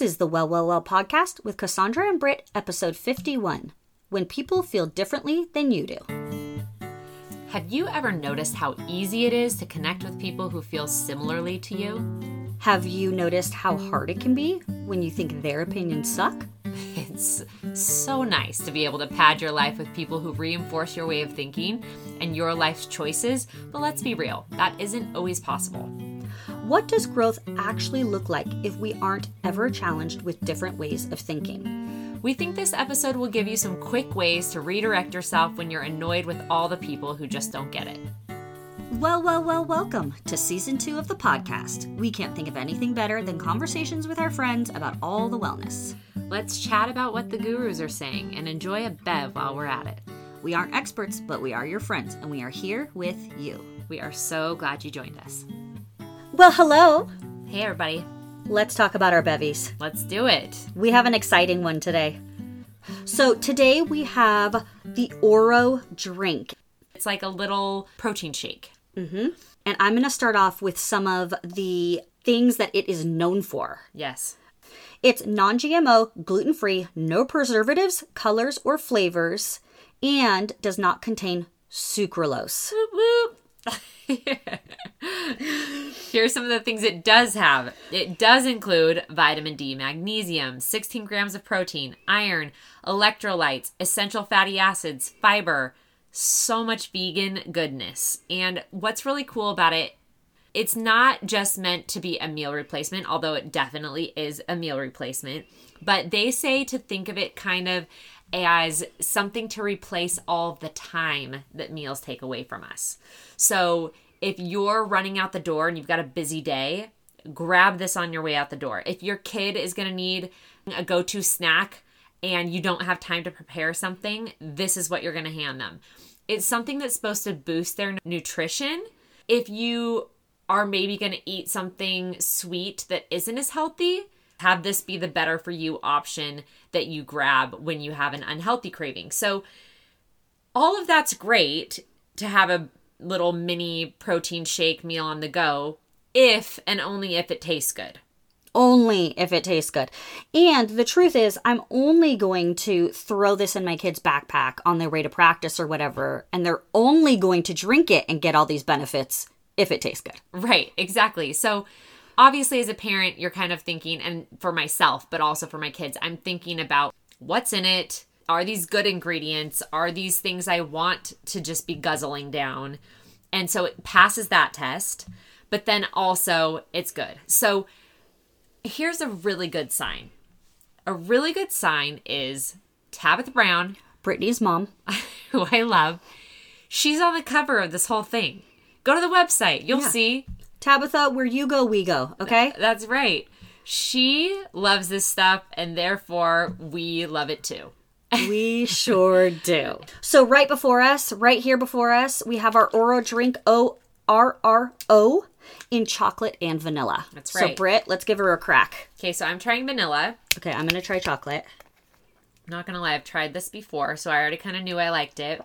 This is the Well, Well, Well podcast with Cassandra and Britt, episode 51 When People Feel Differently Than You Do. Have you ever noticed how easy it is to connect with people who feel similarly to you? Have you noticed how hard it can be when you think their opinions suck? It's so nice to be able to pad your life with people who reinforce your way of thinking and your life's choices, but let's be real, that isn't always possible. What does growth actually look like if we aren't ever challenged with different ways of thinking? We think this episode will give you some quick ways to redirect yourself when you're annoyed with all the people who just don't get it. Well, well, well, welcome to season two of the podcast. We can't think of anything better than conversations with our friends about all the wellness. Let's chat about what the gurus are saying and enjoy a bev while we're at it. We aren't experts, but we are your friends, and we are here with you. We are so glad you joined us. Well, hello. Hey, everybody, Let's talk about our bevies. let's do it. We have an exciting one today. So, today we have the Oro drink. It's like a little protein shake. Mm-hmm. And I'm going to start off with some of the things that it is known for. Yes. It's non GMO, gluten free, no preservatives, colors, or flavors, and does not contain sucralose. Whoop, whoop. Here's some of the things it does have. It does include vitamin D, magnesium, 16 grams of protein, iron, electrolytes, essential fatty acids, fiber, so much vegan goodness. And what's really cool about it, it's not just meant to be a meal replacement, although it definitely is a meal replacement. But they say to think of it kind of as something to replace all the time that meals take away from us. So if you're running out the door and you've got a busy day, grab this on your way out the door. If your kid is going to need a go to snack and you don't have time to prepare something, this is what you're going to hand them. It's something that's supposed to boost their nutrition. If you are maybe going to eat something sweet that isn't as healthy, have this be the better for you option that you grab when you have an unhealthy craving. So, all of that's great to have a little mini protein shake meal on the go if and only if it tastes good. Only if it tastes good. And the truth is, I'm only going to throw this in my kid's backpack on their way to practice or whatever, and they're only going to drink it and get all these benefits if it tastes good. Right, exactly. So, obviously, as a parent, you're kind of thinking, and for myself, but also for my kids, I'm thinking about what's in it. Are these good ingredients? Are these things I want to just be guzzling down? And so it passes that test, but then also it's good. So, here's a really good sign. A really good sign is Tabitha Brown, Brittany's mom. who I love. She's on the cover of this whole thing. Go to the website. You'll Yeah. see. Tabitha, where you go, we go, okay? That's right. She loves this stuff, and therefore we love it too. We sure do. So right before us, right here before us, we have our Oro drink O R R O in chocolate and vanilla. That's right. So. Britt, let's give her a crack. Okay, so I'm trying vanilla. Okay, I'm gonna try chocolate. I'm not gonna lie, I've tried this before, so I already kind of knew I liked it,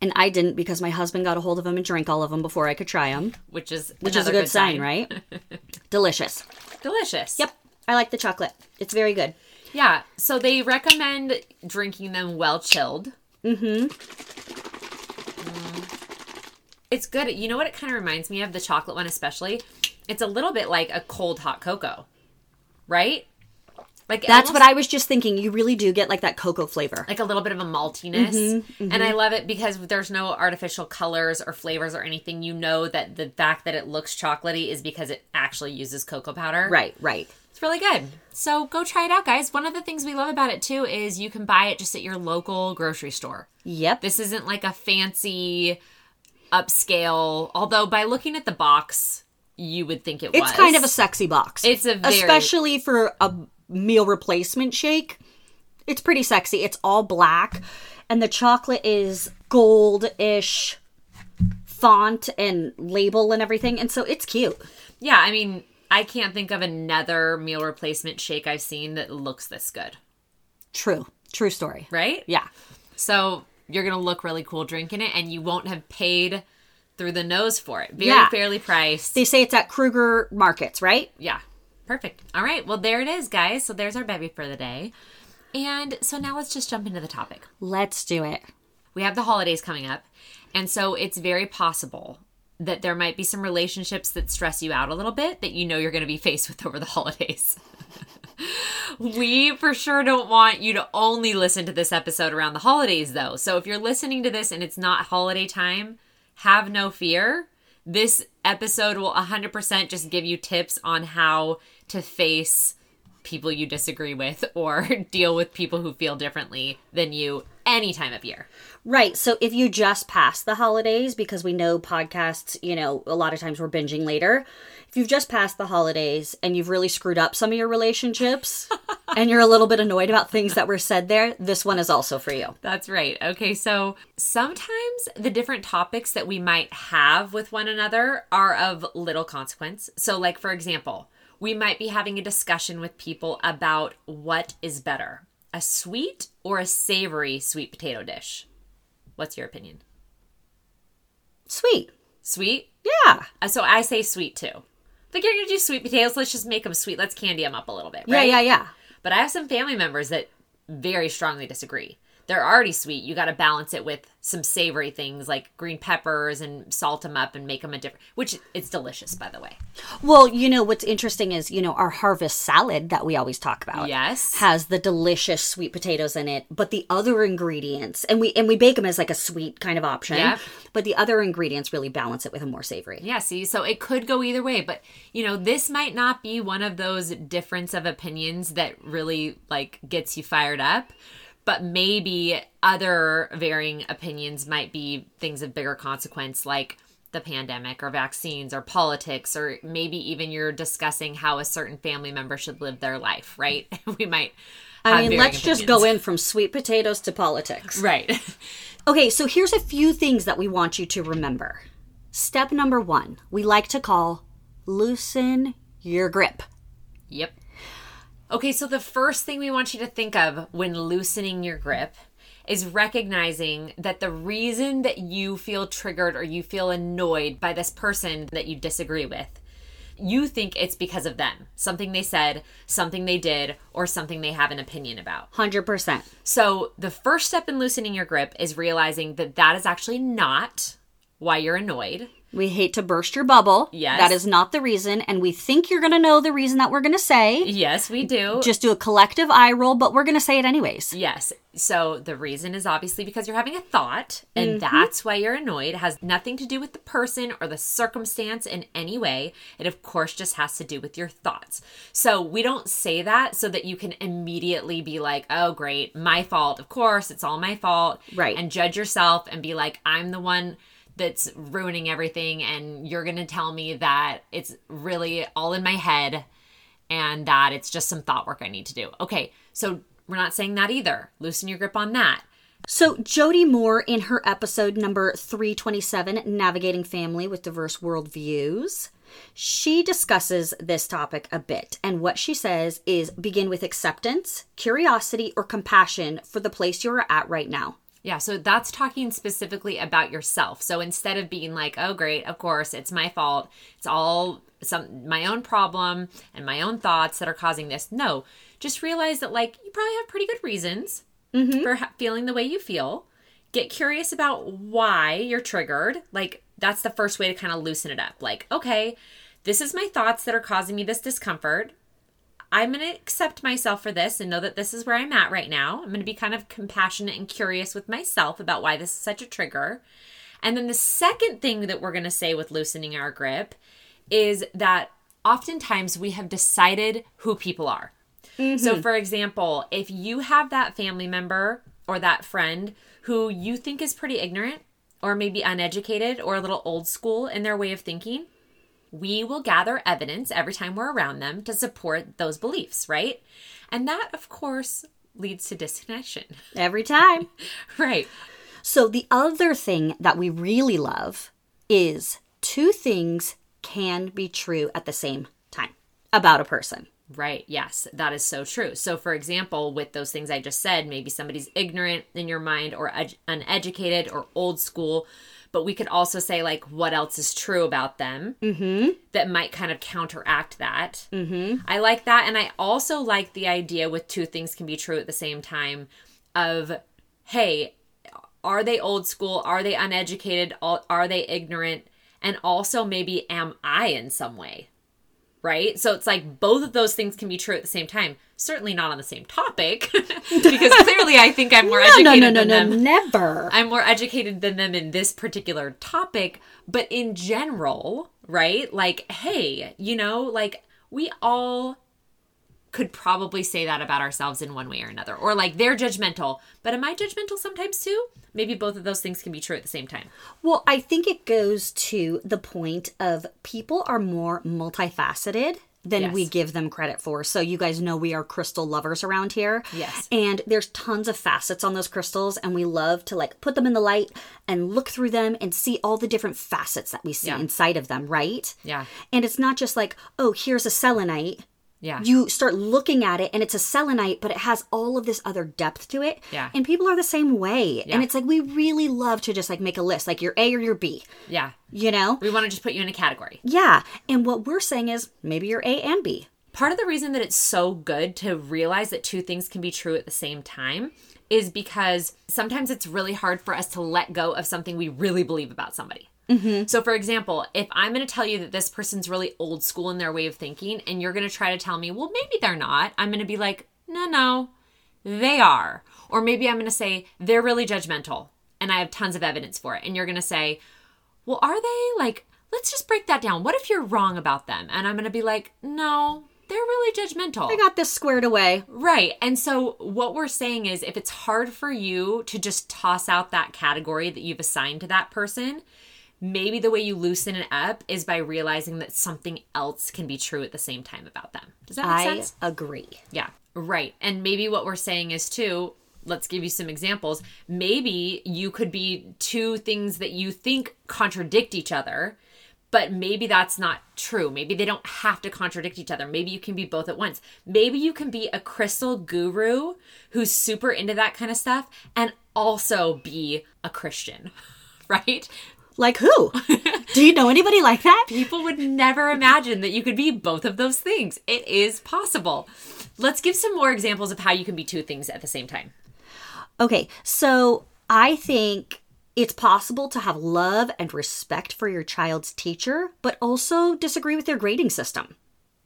And I didn't because my husband got a hold of them and drank all of them before I could try them, which is which is a another good, sign, right? Delicious. Delicious. Yep, I like the chocolate. It's very good. Yeah. So they recommend drinking them well chilled. Mm-hmm. It's good. You know what it kind of reminds me of? The chocolate one, especially. It's a little bit like a cold hot cocoa, right? Like That's what I was just thinking. You really do get like that cocoa flavor. like a little bit of a maltiness. Mm-hmm, And I love it because there's no artificial colors or flavors or anything. You know that the fact that it looks chocolatey is because it actually uses cocoa powder. Right, right. It's really good. So go try it out, guys. One of the things we love about it too is you can buy it just at your local grocery store. Yep. This isn't like a fancy upscale, although by looking at the box, you would think it It's was. kind of a sexy box. It's a very- especially for a meal replacement shake. It's pretty sexy. It's all black, and the chocolate is gold-ish font and label and everything, and so it's cute. Yeah, I mean, I can't think of another meal replacement shake I've seen that looks this good, True, true story. right? Yeah, So you're gonna look really cool drinking it, and you won't have paid through the nose for it. Very Yeah. fairly priced. they say it's at Kroger Markets, right? yeah, Perfect. All right. Well, there it is, guys. So there's our bevy for the day. And so now let's just jump into the topic. Let's do it. We have the holidays coming up. And so it's very possible that there might be some relationships that stress you out a little bit that you know you're going to be faced with over the holidays. we for sure don't want you to only listen to this episode around the holidays, though. So if you're listening to this and it's not holiday time, have no fear. This episode will 100% just give you tips on how to face people you disagree with or deal with people who feel differently than you any time of year. Right. So if you just passed the holidays, because we know podcasts, you know, a lot of times we're binging later. If you've just passed the holidays and you've really screwed up some of your relationships and you're a little bit annoyed about things that were said there, this one is also for you. That's right. Okay, so sometimes the different topics that we might have with one another are of little consequence. So, like, for example, we might be having a discussion with people about what is better a sweet or a savory sweet potato dish. What's your opinion? Sweet. Sweet? Yeah. Uh, So I say sweet too. Like you're gonna do sweet potatoes, let's just make them sweet. Let's candy them up a little bit, Yeah, yeah, yeah. But I have some family members that very strongly disagree. They're already sweet. You got to balance it with some savory things like green peppers and salt them up and make them a different. Which it's delicious, by the way. Well, you know what's interesting is, you know, our harvest salad that we always talk about. Yes. has the delicious sweet potatoes in it, but the other ingredients and we and we bake them as like a sweet kind of option. Yep. But the other ingredients really balance it with a more savory. Yeah, see, so it could go either way, but you know, this might not be one of those difference of opinions that really like gets you fired up, but maybe other varying opinions might be things of bigger consequence like the pandemic or vaccines or politics or maybe even you're discussing how a certain family member should live their life, right? we might I mean, let's just go in from sweet potatoes to politics. Right. Okay, so here's a few things that we want you to remember. Step number 1, we like to call loosen your grip. Yep. Okay, so the first thing we want you to think of when loosening your grip is recognizing that the reason that you feel triggered or you feel annoyed by this person that you disagree with, you think it's because of them. Something they said, something they did, or something they have an opinion about. 100%. So, the first step in loosening your grip is realizing that that is actually not why you're annoyed. We hate to burst your bubble. Yes. That is not the reason and we think you're going to know the reason that we're going to say. Yes, we do. Just do a collective eye roll, but we're going to say it anyways. Yes. So the reason is obviously because you're having a thought, and mm-hmm. that's why you're annoyed. It has nothing to do with the person or the circumstance in any way. It, of course, just has to do with your thoughts. So we don't say that so that you can immediately be like, oh, great, my fault. Of course, it's all my fault. Right. And judge yourself and be like, I'm the one that's ruining everything, and you're going to tell me that it's really all in my head and that it's just some thought work I need to do. Okay, so we're not saying that either. Loosen your grip on that. So, Jody Moore, in her episode number 327, Navigating Family with Diverse Worldviews, she discusses this topic a bit. And what she says is begin with acceptance, curiosity, or compassion for the place you're at right now. Yeah, so that's talking specifically about yourself. So instead of being like, "Oh great, of course, it's my fault. It's all some my own problem and my own thoughts that are causing this." No, just realize that like you probably have pretty good reasons mm-hmm. for ha- feeling the way you feel. Get curious about why you're triggered. Like that's the first way to kind of loosen it up. Like, okay, this is my thoughts that are causing me this discomfort. I'm going to accept myself for this and know that this is where I'm at right now. I'm going to be kind of compassionate and curious with myself about why this is such a trigger. And then the second thing that we're going to say with loosening our grip is that oftentimes we have decided who people are. So, mm-hmm. for example, if you have that family member or that friend who you think is pretty ignorant or maybe uneducated or a little old school in their way of thinking, we will gather evidence every time we're around them to support those beliefs, right? And that, of course, leads to disconnection. Every time. right. So, the other thing that we really love is two things can be true at the same time about a person. Right. Yes, that is so true. So, for example, with those things I just said, maybe somebody's ignorant in your mind or ed- uneducated or old school, but we could also say like what else is true about them that might kind of counteract that. Mm-hmm. I like that, and I also like the idea with two things can be true at the same time. Of hey, are they old school? Are they uneducated? Are they ignorant? And also maybe am I in some way? Right? So it's like both of those things can be true at the same time. Certainly not on the same topic, because clearly I think I'm more No, educated no, no, no, than no, them. never. I'm more educated than them in this particular topic, but in general, right? Like, hey, you know, like we all could probably say that about ourselves in one way or another. Or like they're judgmental, but am I judgmental sometimes too? Maybe both of those things can be true at the same time. Well, I think it goes to the point of people are more multifaceted than Yes. we give them credit for. So you guys know we are crystal lovers around here. Yes. And there's tons of facets on those crystals and we love to like put them in the light and look through them and see all the different facets that we see Yeah. inside of them, right? Yeah. And it's not just like, oh, here's a selenite. Yeah. You start looking at it and it's a selenite, but it has all of this other depth to it. Yeah. And people are the same way. Yeah. And it's like we really love to just like make a list, like your A or your B. yeah. You know? We want to just put you in a category. Yeah. And what we're saying is maybe you're A and B. part of the reason that it's so good to realize that two things can be true at the same time is because sometimes it's really hard for us to let go of something we really believe about somebody. Mm-hmm. So, for example, if I'm going to tell you that this person's really old school in their way of thinking, and you're going to try to tell me, well, maybe they're not, I'm going to be like, no, no, they are. Or maybe I'm going to say, they're really judgmental, and I have tons of evidence for it. And you're going to say, well, are they? Like, let's just break that down. What if you're wrong about them? And I'm going to be like, no, they're really judgmental. I got this squared away. Right. And so what we're saying is if it's hard for you to just toss out that category that you've assigned to that person, maybe the way you loosen it up is by realizing that something else can be true at the same time about them. Does that make I sense? agree. Yeah, right. And maybe what we're saying is too, let's give you some examples. Maybe you could be two things that you think contradict each other, but maybe that's not true. Maybe they don't have to contradict each other. Maybe you can be both at once. Maybe you can be a crystal guru who's super into that kind of stuff and also be a Christian, right? Like who? Do you know anybody like that? People would never imagine that you could be both of those things. It is possible. Let's give some more examples of how you can be two things at the same time. Okay, so I think it's possible to have love and respect for your child's teacher, but also disagree with their grading system.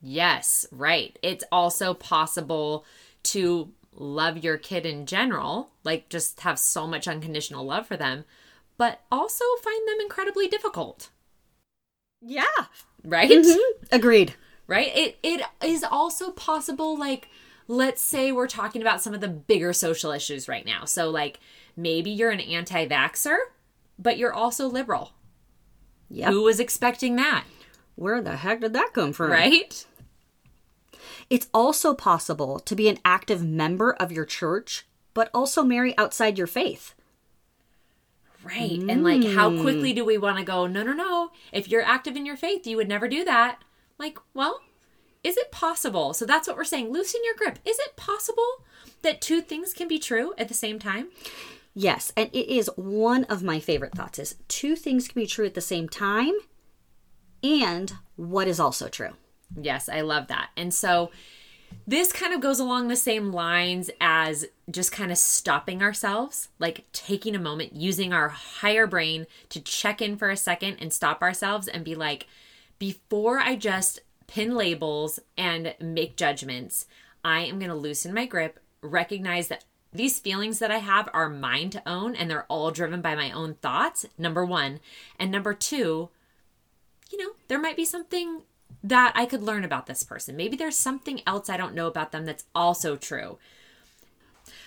Yes, right. It's also possible to love your kid in general, like just have so much unconditional love for them, but also find them incredibly difficult, Yeah. right? Mm-hmm. Agreed. right? It it is also possible like let's say we're talking about some of the bigger social issues right now. So like maybe you're an anti-vaxxer, but you're also liberal. Yeah. Who was expecting that, Where the heck did that come from? right? It's also possible to be an active member of your church, but also marry outside your faith. Right. And like, how quickly mm. do we want to go, no, no, no. If you're active in your faith, you would never do that. Like, well, is it possible? So that's what we're saying. Loosen your grip. Is it possible that two things can be true at the same time? Yes, and it is one of my favorite thoughts is two things can be true at the same time and what is also true. Yes, I love that. And so this kind of goes along the same lines as just kind of stopping ourselves, like taking a moment, using our higher brain to check in for a second and stop ourselves and be like, before I just pin labels and make judgments, I am going to loosen my grip, recognize that these feelings that I have are mine to own and they're all driven by my own thoughts, number one. And number two, you know, there might be something that I could learn about this person. Maybe there's something else I don't know about them that's also true.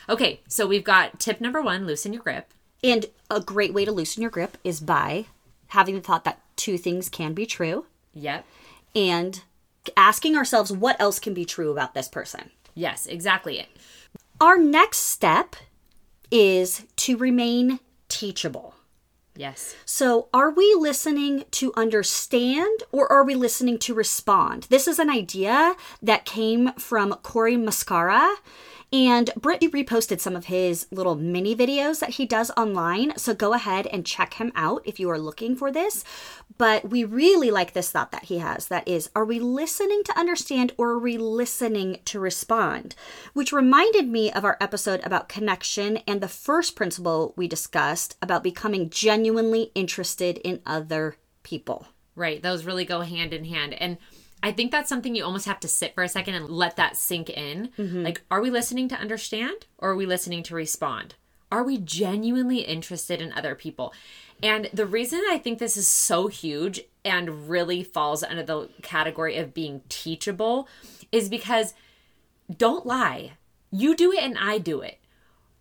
Okay, so we've got tip number one loosen your grip. And a great way to loosen your grip is by having the thought that two things can be true Yep. and asking ourselves what else can be true about this person. Yes, exactly it. Our next step is to remain teachable. Yes. So, are we listening to understand or are we listening to respond? This is an idea that came from Cory Muscara, And Britt reposted some of his little mini videos that he does online. So go ahead and check him out if you are looking for this. But we really like this thought that he has that is, are we listening to understand or are we listening to respond? Which reminded me of our episode about connection and the first principle we discussed about becoming genuinely interested in other people. Right. Those really go hand in hand. And I think that's something you almost have to sit for a second and let that sink in. Mm-hmm. Like, are we listening to understand or are we listening to respond? Are we genuinely interested in other people? And the reason I think this is so huge and really falls under the category of being teachable is because don't lie. You do it and I do it.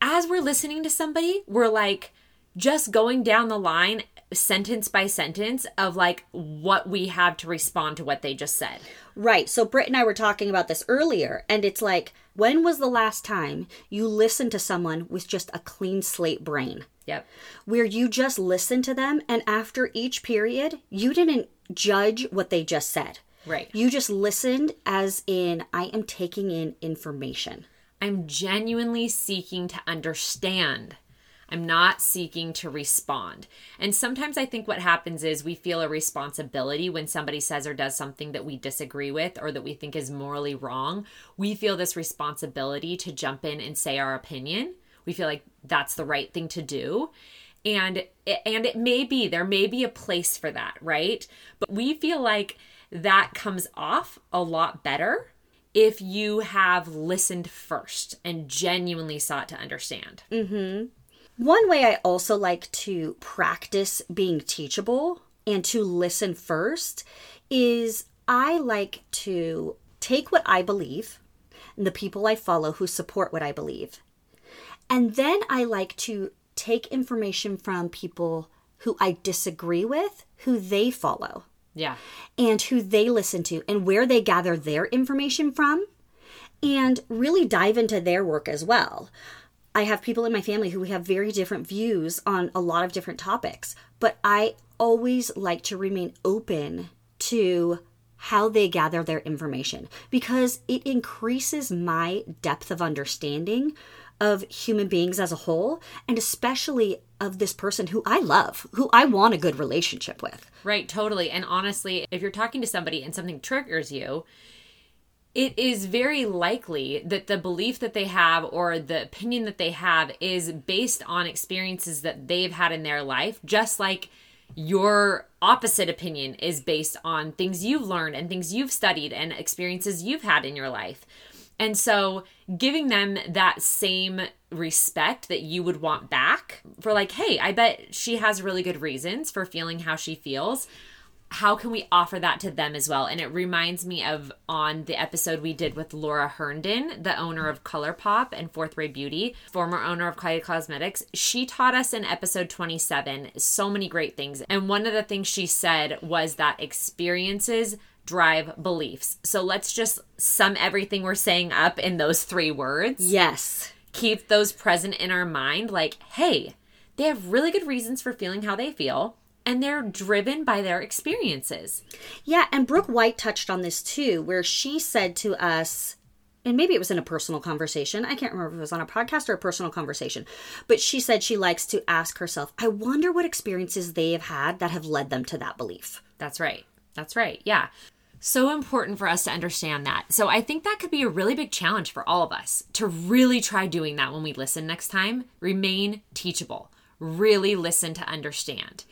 As we're listening to somebody, we're like just going down the line sentence by sentence of like what we have to respond to what they just said. Right. So Britt and I were talking about this earlier, and it's like, when was the last time you listened to someone with just a clean slate brain? Yep. Where you just listened to them, and after each period, you didn't judge what they just said. Right. You just listened, as in, I am taking in information. I'm genuinely seeking to understand. I'm not seeking to respond. And sometimes I think what happens is we feel a responsibility when somebody says or does something that we disagree with or that we think is morally wrong. We feel this responsibility to jump in and say our opinion. We feel like that's the right thing to do. And and it may be there may be a place for that, right? But we feel like that comes off a lot better if you have listened first and genuinely sought to understand. Mm-hmm. One way I also like to practice being teachable and to listen first is I like to take what I believe and the people I follow who support what I believe. And then I like to take information from people who I disagree with, who they follow, Yeah. and who they listen to, and where they gather their information from, and really dive into their work as well. I have people in my family who have very different views on a lot of different topics, but I always like to remain open to how they gather their information because it increases my depth of understanding of human beings as a whole and especially of this person who I love, who I want a good relationship with. Right, totally. And honestly, if you're talking to somebody and something triggers you, it is very likely that the belief that they have or the opinion that they have is based on experiences that they've had in their life, just like your opposite opinion is based on things you've learned and things you've studied and experiences you've had in your life. And so, giving them that same respect that you would want back for, like, hey, I bet she has really good reasons for feeling how she feels. How can we offer that to them as well? And it reminds me of on the episode we did with Laura Herndon, the owner of ColourPop and Fourth Ray Beauty, former owner of Kylie Cosmetics. She taught us in episode 27 so many great things. And one of the things she said was that experiences drive beliefs. So let's just sum everything we're saying up in those three words. Yes. Keep those present in our mind like, hey, they have really good reasons for feeling how they feel, and they're driven by their experiences. Yeah, and Brooke White touched on this too, where she said to us, and maybe it was in a personal conversation. I can't remember if it was on a podcast or a personal conversation, but she said she likes to ask herself, I wonder what experiences they have had that have led them to that belief. That's right. That's right. Yeah. So important for us to understand that. So I think that could be a really big challenge for all of us to really try doing that when we listen next time. Remain teachable. Really listen to understand.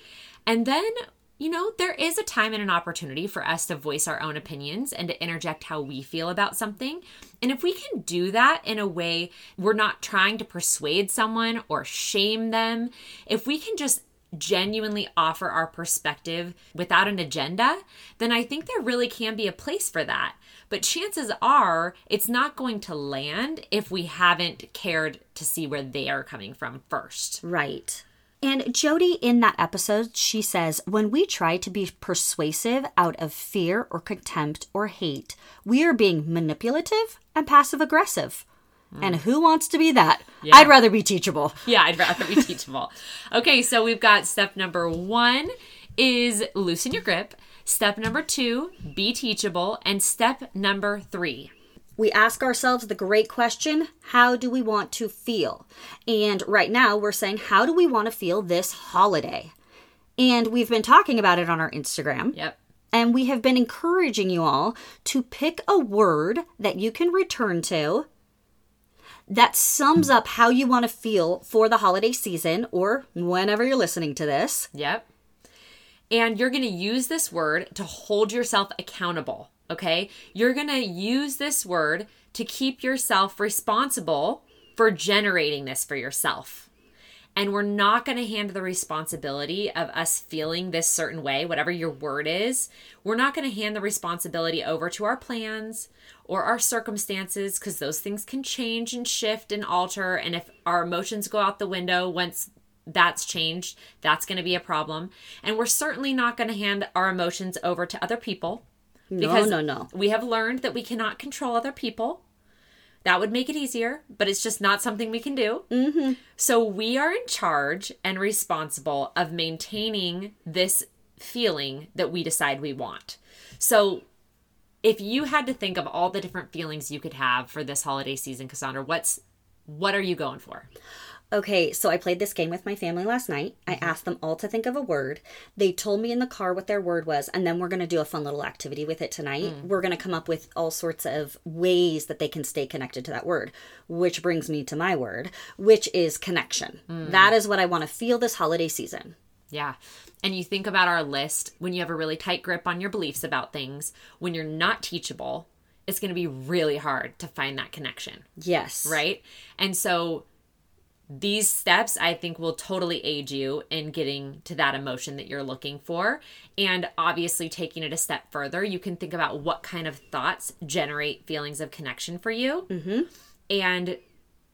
And then, you know, there is a time and an opportunity for us to voice our own opinions and to interject how we feel about something. And if we can do that in a way we're not trying to persuade someone or shame them, if we can just genuinely offer our perspective without an agenda, then I think there really can be a place for that. But chances are it's not going to land if we haven't cared to see where they are coming from first. Right. And Jody, in that episode, she says, when we try to be persuasive out of fear or contempt or hate, we are being manipulative and passive aggressive. And who wants to be that? I'd rather be teachable. Yeah, I'd rather be teachable. Okay, so we've got step number one is loosen your grip. Step number two, be teachable. And step number three, we ask ourselves the great question how do we want to feel? And right now, we're saying, how do we want to feel this holiday? And we've been talking about it on our Instagram. Yep. And we have been encouraging you all to pick a word that you can return to that sums up how you want to feel for the holiday season or whenever you're listening to this. Yep. And you're going to use this word to hold yourself accountable. Okay. You're going to use this word to keep yourself responsible for generating this for yourself. And we're not going to hand the responsibility of us feeling this certain way, whatever your word is. We're not going to hand the responsibility over to our plans or our circumstances because those things can change and shift and alter. And if our emotions go out the window once that's changed, that's going to be a problem. And we're certainly not going to hand our emotions over to other people. No, no, no. We have learned that we cannot control other people. That would make it easier, but it's just not something we can do. Mm-hmm. So we are in charge and responsible of maintaining this feeling that we decide we want. So if you had to think of all the different feelings you could have for this holiday season, Cassandra, what's what are you going for? Okay, so I played this game with my family last night. I mm-hmm. asked them all to think of a word. They told me in the car what their word was, and then we're going to do a fun little activity with it tonight. Mm. We're going to come up with all sorts of ways that they can stay connected to that word, which brings me to my word, which is connection. Mm. That is what I want to feel this holiday season. Yeah. And you think about our list when you have a really tight grip on your beliefs about things, when you're not teachable, it's going to be really hard to find that connection, Yes. right? And so these steps I think will totally aid you in getting to that emotion that you're looking for. And obviously, taking it a step further, you can think about what kind of thoughts generate feelings of connection for you mm-hmm. and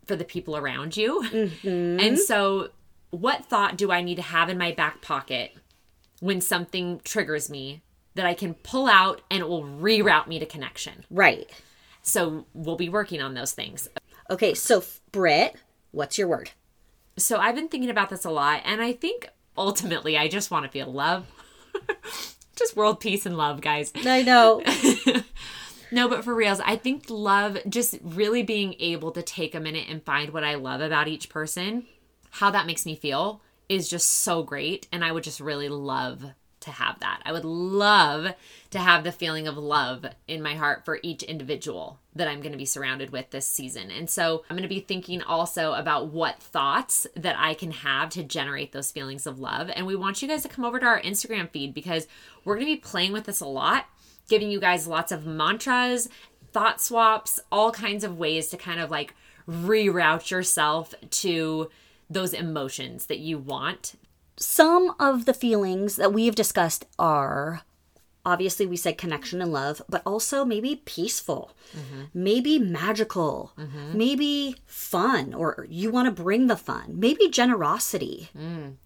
for the people around you. Mm-hmm. And so, what thought do I need to have in my back pocket when something triggers me that I can pull out and it will reroute me to connection? Right. So, we'll be working on those things. Okay, so Britt, what's your word? So I've been thinking about this a lot, and I think ultimately I just want to feel love. just world peace and love, guys. I know. No, but for reals, I think love, just really being able to take a minute and find what I love about each person, how that makes me feel is just so great. And I would just really love to have that. I would love to have the feeling of love in my heart for each individual that I'm going to be surrounded with this season. And so I'm going to be thinking also about what thoughts that I can have to generate those feelings of love. And we want you guys to come over to our Instagram feed because we're going to be playing with this a lot, giving you guys lots of mantras, thought swaps, all kinds of ways to kind of like reroute yourself to those emotions that you want Some of the feelings that we have discussed are obviously we said connection and love, but also maybe peaceful, maybe magical, maybe fun, or you want to bring the fun, maybe generosity.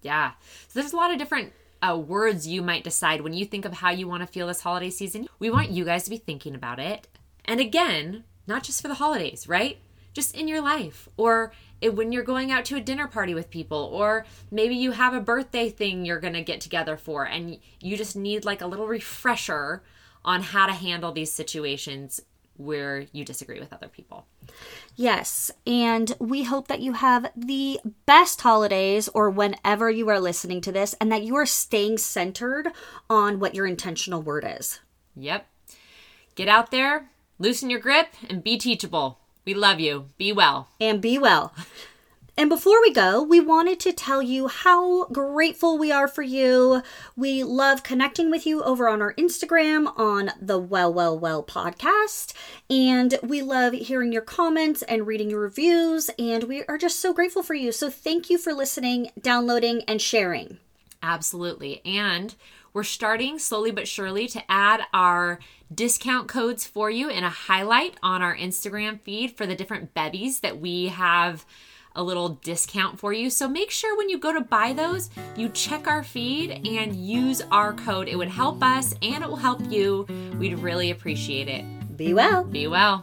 Yeah. So there's a lot of different uh, words you might decide when you think of how you want to feel this holiday season. We want you guys to be thinking about it. And again, not just for the holidays, right? Just in your life or it- when you're going out to a dinner party with people or maybe you have a birthday thing you're going to get together for and you just need like a little refresher on how to handle these situations where you disagree with other people. Yes, and we hope that you have the best holidays or whenever you are listening to this and that you are staying centered on what your intentional word is. Yep. Get out there, loosen your grip, and be teachable. We love you. Be well. and be well. And before we go, we wanted to tell you how grateful we are for you. We love connecting with you over on our Instagram on the Well, Well, Well podcast. And we love hearing your comments and reading your reviews. And we are just so grateful for you. So thank you for listening, downloading, and sharing. Absolutely. And we're starting slowly but surely to add our discount codes for you in a highlight on our Instagram feed for the different bevies that we have a little discount for you. So make sure when you go to buy those, you check our feed and use our code. It would help us and it will help you. We'd really appreciate it. Be well. Be well.